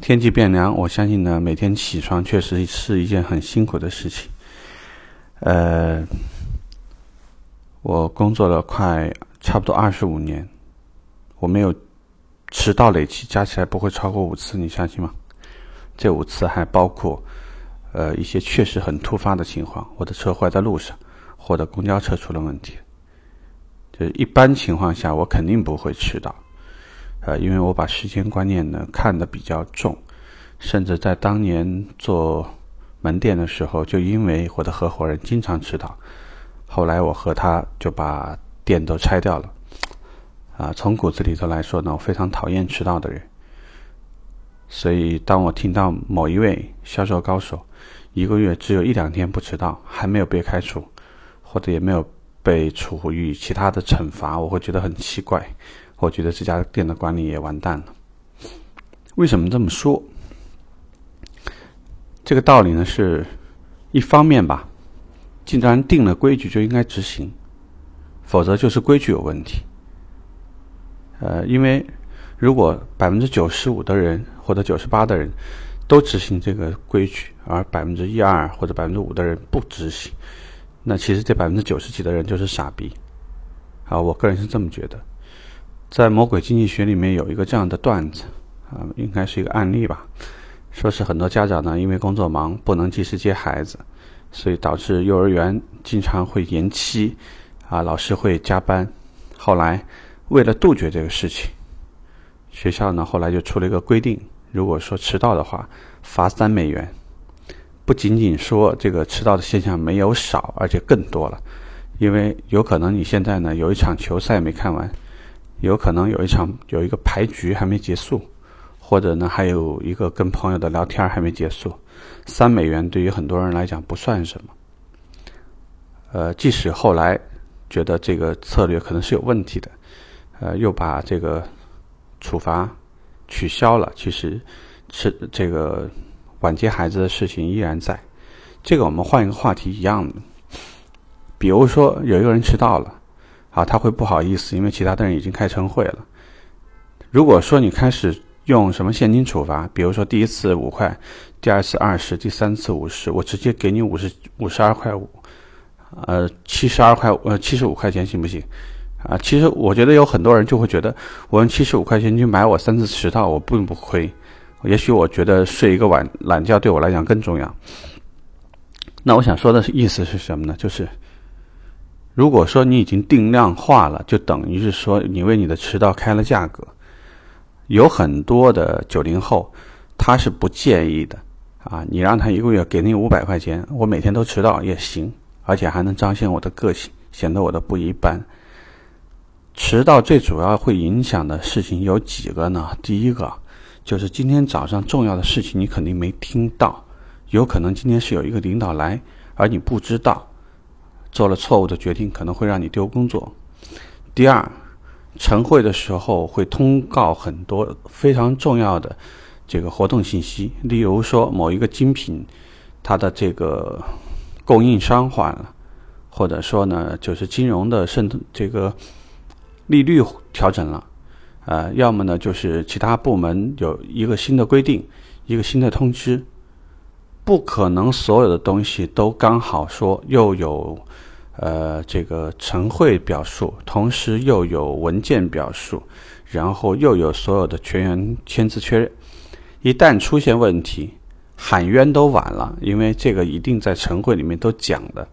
天气变凉，我相信呢，每天起床确实是一件很辛苦的事情。呃，我工作了快差不多二十五年，我没有迟到累计加起来不会超过五次，你相信吗？这五次还包括呃一些确实很突发的情况，我的车坏在路上，或者公交车出了问题。就是一般情况下，我肯定不会迟到。呃，因为我把时间观念呢看得比较重，甚至在当年做门店的时候，就因为我的合伙人经常迟到，后来我和他就把店都拆掉了。啊，从骨子里头来说呢，我非常讨厌迟到的人。所以，当我听到某一位销售高手一个月只有一两天不迟到，还没有被开除，或者也没有被处于其他的惩罚，我会觉得很奇怪。我觉得这家店的管理也完蛋了。为什么这么说？这个道理呢，是一方面吧，既然定了规矩，就应该执行，否则就是规矩有问题。呃，因为如果百分之九十五的人或者九十八的人都执行这个规矩，而百分之一二或者百分之五的人不执行，那其实这百分之九十几的人就是傻逼。啊，我个人是这么觉得。在《魔鬼经济学》里面有一个这样的段子，啊，应该是一个案例吧。说是很多家长呢，因为工作忙不能及时接孩子，所以导致幼儿园经常会延期，啊，老师会加班。后来为了杜绝这个事情，学校呢后来就出了一个规定：如果说迟到的话，罚三美元。不仅仅说这个迟到的现象没有少，而且更多了，因为有可能你现在呢有一场球赛没看完。有可能有一场有一个牌局还没结束，或者呢还有一个跟朋友的聊天还没结束，三美元对于很多人来讲不算什么。呃，即使后来觉得这个策略可能是有问题的，呃，又把这个处罚取消了，其实是这个晚接孩子的事情依然在。这个我们换一个话题一样的，比如说有一个人迟到了。啊，他会不好意思，因为其他的人已经开晨会了。如果说你开始用什么现金处罚，比如说第一次五块，第二次二十，第三次五十，我直接给你五十五十二块五，呃，七十二块呃七十五块钱行不行？啊，其实我觉得有很多人就会觉得，我用七十五块钱去买我三次迟到，我并不亏。也许我觉得睡一个晚懒觉对我来讲更重要。那我想说的意思是什么呢？就是。如果说你已经定量化了，就等于是说你为你的迟到开了价格。有很多的九零后，他是不介意的啊，你让他一个月给你五百块钱，我每天都迟到也行，而且还能彰显我的个性，显得我的不一般。迟到最主要会影响的事情有几个呢？第一个就是今天早上重要的事情你肯定没听到，有可能今天是有一个领导来，而你不知道。做了错误的决定，可能会让你丢工作。第二，晨会的时候会通告很多非常重要的这个活动信息，例如说某一个精品，它的这个供应商换了，或者说呢就是金融的渗透这个利率调整了，呃，要么呢就是其他部门有一个新的规定，一个新的通知，不可能所有的东西都刚好说又有。呃，这个晨会表述，同时又有文件表述，然后又有所有的全员签字确认。一旦出现问题，喊冤都晚了，因为这个一定在晨会里面都讲的。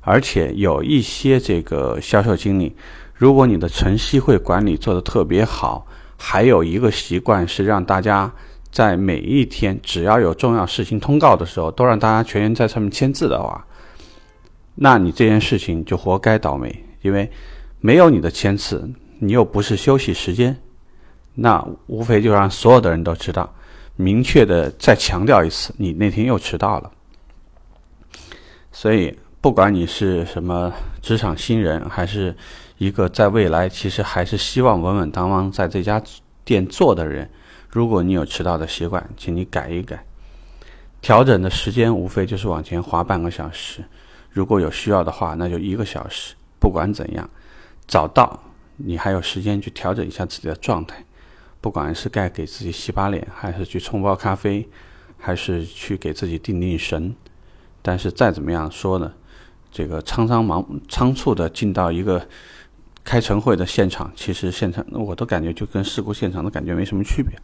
而且有一些这个销售经理，如果你的晨曦会管理做得特别好，还有一个习惯是让大家在每一天只要有重要事情通告的时候，都让大家全员在上面签字的话。那你这件事情就活该倒霉，因为没有你的签字，你又不是休息时间，那无非就让所有的人都知道，明确的再强调一次，你那天又迟到了。所以，不管你是什么职场新人，还是一个在未来其实还是希望稳稳当当在这家店做的人，如果你有迟到的习惯，请你改一改，调整的时间无非就是往前滑半个小时。如果有需要的话，那就一个小时。不管怎样，早到你还有时间去调整一下自己的状态。不管是该给自己洗把脸，还是去冲包咖啡，还是去给自己定定神。但是再怎么样说呢，这个匆匆忙仓促的进到一个开晨会的现场，其实现场我都感觉就跟事故现场的感觉没什么区别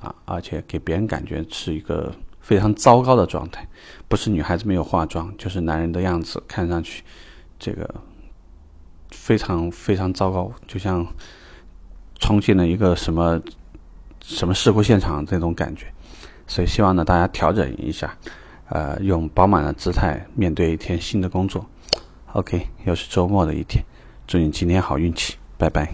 啊，而且给别人感觉是一个非常糟糕的状态，不是女孩子没有化妆，就是男人的样子看上去这个非常非常糟糕，就像冲进了一个什么什么事故现场这种感觉，所以希望呢大家调整一下。呃，用饱满的姿态面对一天新的工作。OK，又是周末的一天，祝你今天好运气，拜拜。